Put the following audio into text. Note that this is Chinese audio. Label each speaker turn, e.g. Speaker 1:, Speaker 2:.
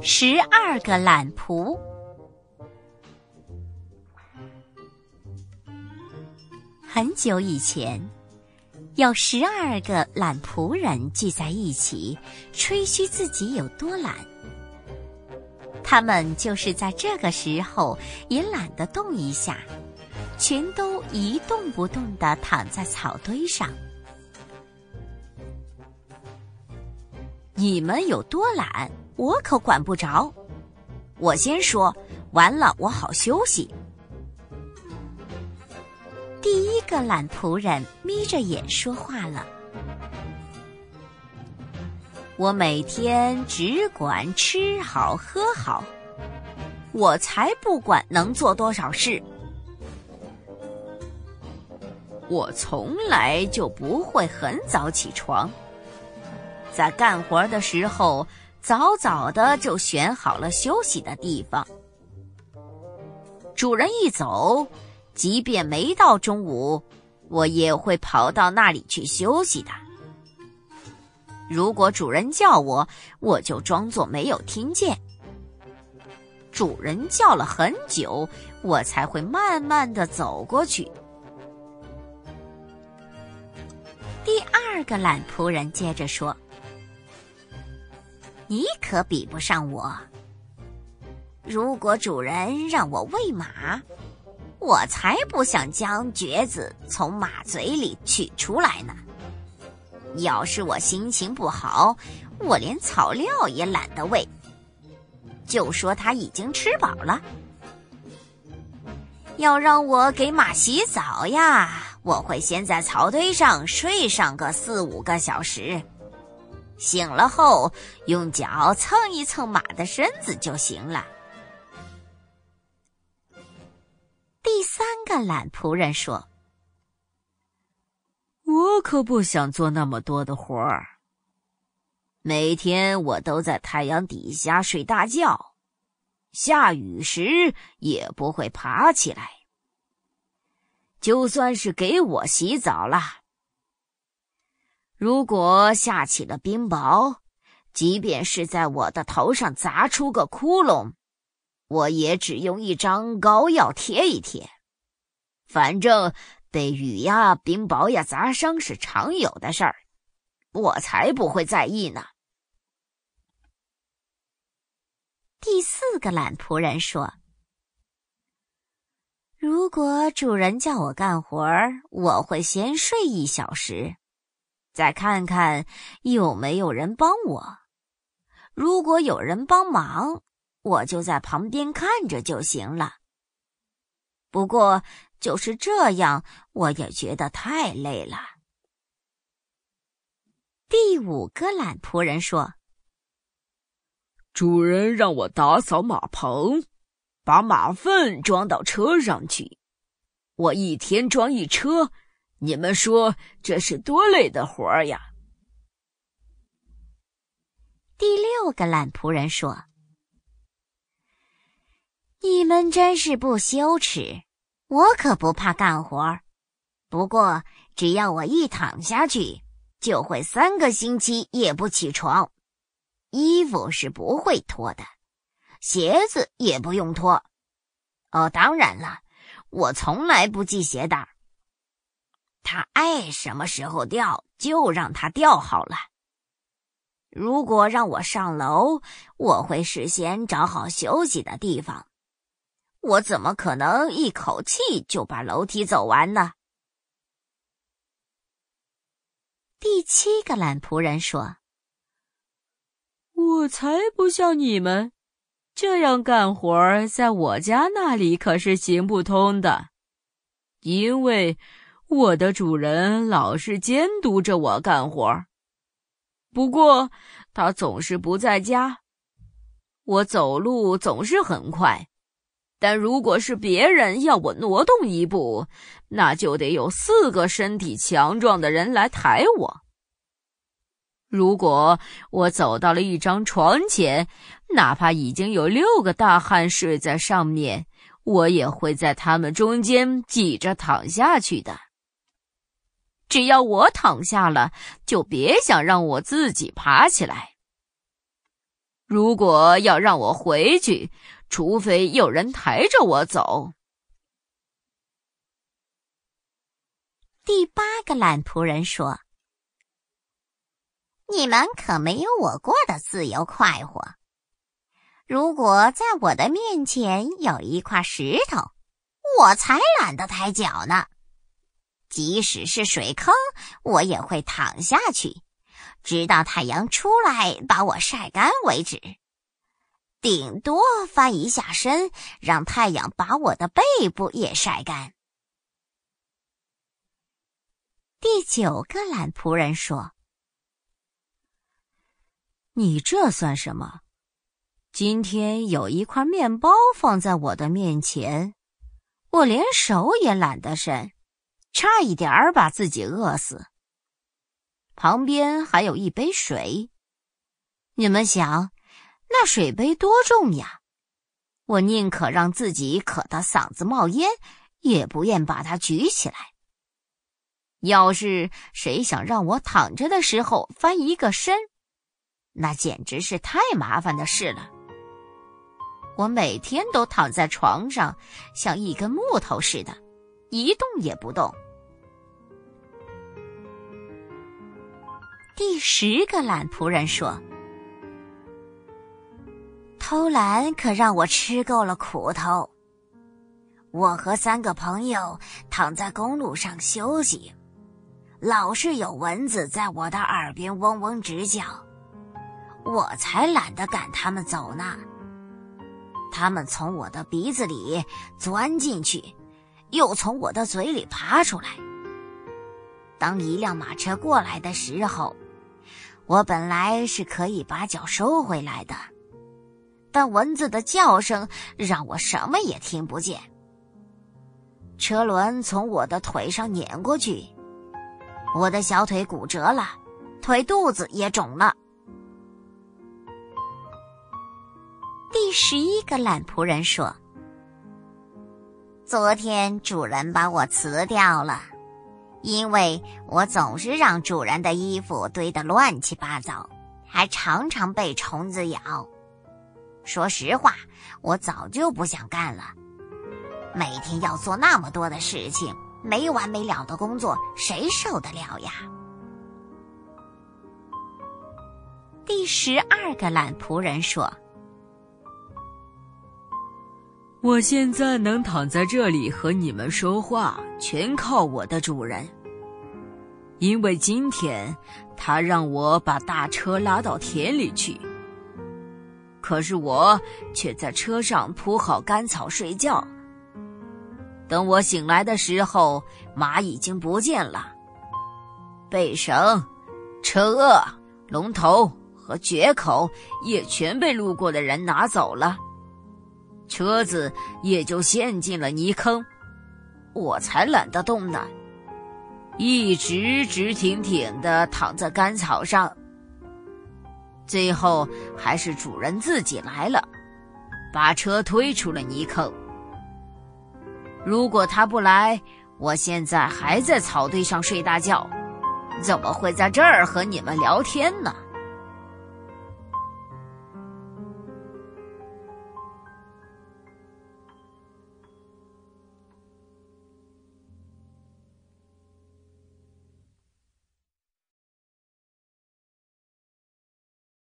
Speaker 1: 十二个懒仆。很久以前，有十二个懒仆人聚在一起，吹嘘自己有多懒。他们就是在这个时候也懒得动一下，全都一动不动的躺在草堆上。你们有多懒，我可管不着。我先说完了，我好休息。第一个懒仆人眯着眼说话了：“我每天只管吃好喝好，我才不管能做多少事。我从来就不会很早起床，在干活的时候早早的就选好了休息的地方。主人一走。”即便没到中午，我也会跑到那里去休息的。如果主人叫我，我就装作没有听见。主人叫了很久，我才会慢慢的走过去。第二个懒仆人接着说：“你可比不上我。如果主人让我喂马。”我才不想将橛子从马嘴里取出来呢。要是我心情不好，我连草料也懒得喂，就说他已经吃饱了。要让我给马洗澡呀，我会先在草堆上睡上个四五个小时，醒了后用脚蹭一蹭马的身子就行了。第三个懒仆人说：“
Speaker 2: 我可不想做那么多的活儿。每天我都在太阳底下睡大觉，下雨时也不会爬起来。就算是给我洗澡了，如果下起了冰雹，即便是在我的头上砸出个窟窿。”我也只用一张膏药贴一贴，反正被雨呀、冰雹呀砸伤是常有的事儿，我才不会在意呢。
Speaker 1: 第四个懒仆人说：“如果主人叫我干活儿，我会先睡一小时，再看看有没有人帮我。如果有人帮忙。”我就在旁边看着就行了。不过就是这样，我也觉得太累了。第五个懒仆人说：“
Speaker 3: 主人让我打扫马棚，把马粪装到车上去。我一天装一车，你们说这是多累的活呀？”
Speaker 1: 第六个懒仆人说。你们真是不羞耻！我可不怕干活，不过只要我一躺下去，就会三个星期也不起床。衣服是不会脱的，鞋子也不用脱。哦，当然了，我从来不系鞋带。他爱什么时候掉就让他掉好了。如果让我上楼，我会事先找好休息的地方。我怎么可能一口气就把楼梯走完呢？第七个懒仆人说：“
Speaker 2: 我才不像你们这样干活，在我家那里可是行不通的，因为我的主人老是监督着我干活。不过他总是不在家，我走路总是很快。”但如果是别人要我挪动一步，那就得有四个身体强壮的人来抬我。如果我走到了一张床前，哪怕已经有六个大汉睡在上面，我也会在他们中间挤着躺下去的。只要我躺下了，就别想让我自己爬起来。如果要让我回去，除非有人抬着我走。
Speaker 1: 第八个懒仆人说：“你们可没有我过得自由快活。如果在我的面前有一块石头，我才懒得抬脚呢。即使是水坑，我也会躺下去，直到太阳出来把我晒干为止。顶多翻一下身，让太阳把我的背部也晒干。”第九个懒仆人说：“
Speaker 2: 你这算什么？今天有一块面包放在我的面前，我连手也懒得伸，差一点儿把自己饿死。旁边还有一杯水，你们想，那水杯多重呀？我宁可让自己渴得嗓子冒烟，也不愿把它举起来。”要是谁想让我躺着的时候翻一个身，那简直是太麻烦的事了。我每天都躺在床上，像一根木头似的，一动也不动。
Speaker 1: 第十个懒仆人说：“偷懒可让我吃够了苦头。我和三个朋友躺在公路上休息。”老是有蚊子在我的耳边嗡嗡直叫，我才懒得赶他们走呢。他们从我的鼻子里钻进去，又从我的嘴里爬出来。当一辆马车过来的时候，我本来是可以把脚收回来的，但蚊子的叫声让我什么也听不见。车轮从我的腿上碾过去。我的小腿骨折了，腿肚子也肿了。第十一个懒仆人说：“昨天主人把我辞掉了，因为我总是让主人的衣服堆得乱七八糟，还常常被虫子咬。说实话，我早就不想干了，每天要做那么多的事情。”没完没了的工作，谁受得了呀？第十二个懒仆人说：“
Speaker 3: 我现在能躺在这里和你们说话，全靠我的主人。因为今天他让我把大车拉到田里去，可是我却在车上铺好干草睡觉。”等我醒来的时候，马已经不见了，背绳、车轭、龙头和决口也全被路过的人拿走了，车子也就陷进了泥坑，我才懒得动呢，一直直挺挺的躺在干草上。最后还是主人自己来了，把车推出了泥坑。如果他不来，我现在还在草堆上睡大觉，怎么会在这儿和你们聊天呢？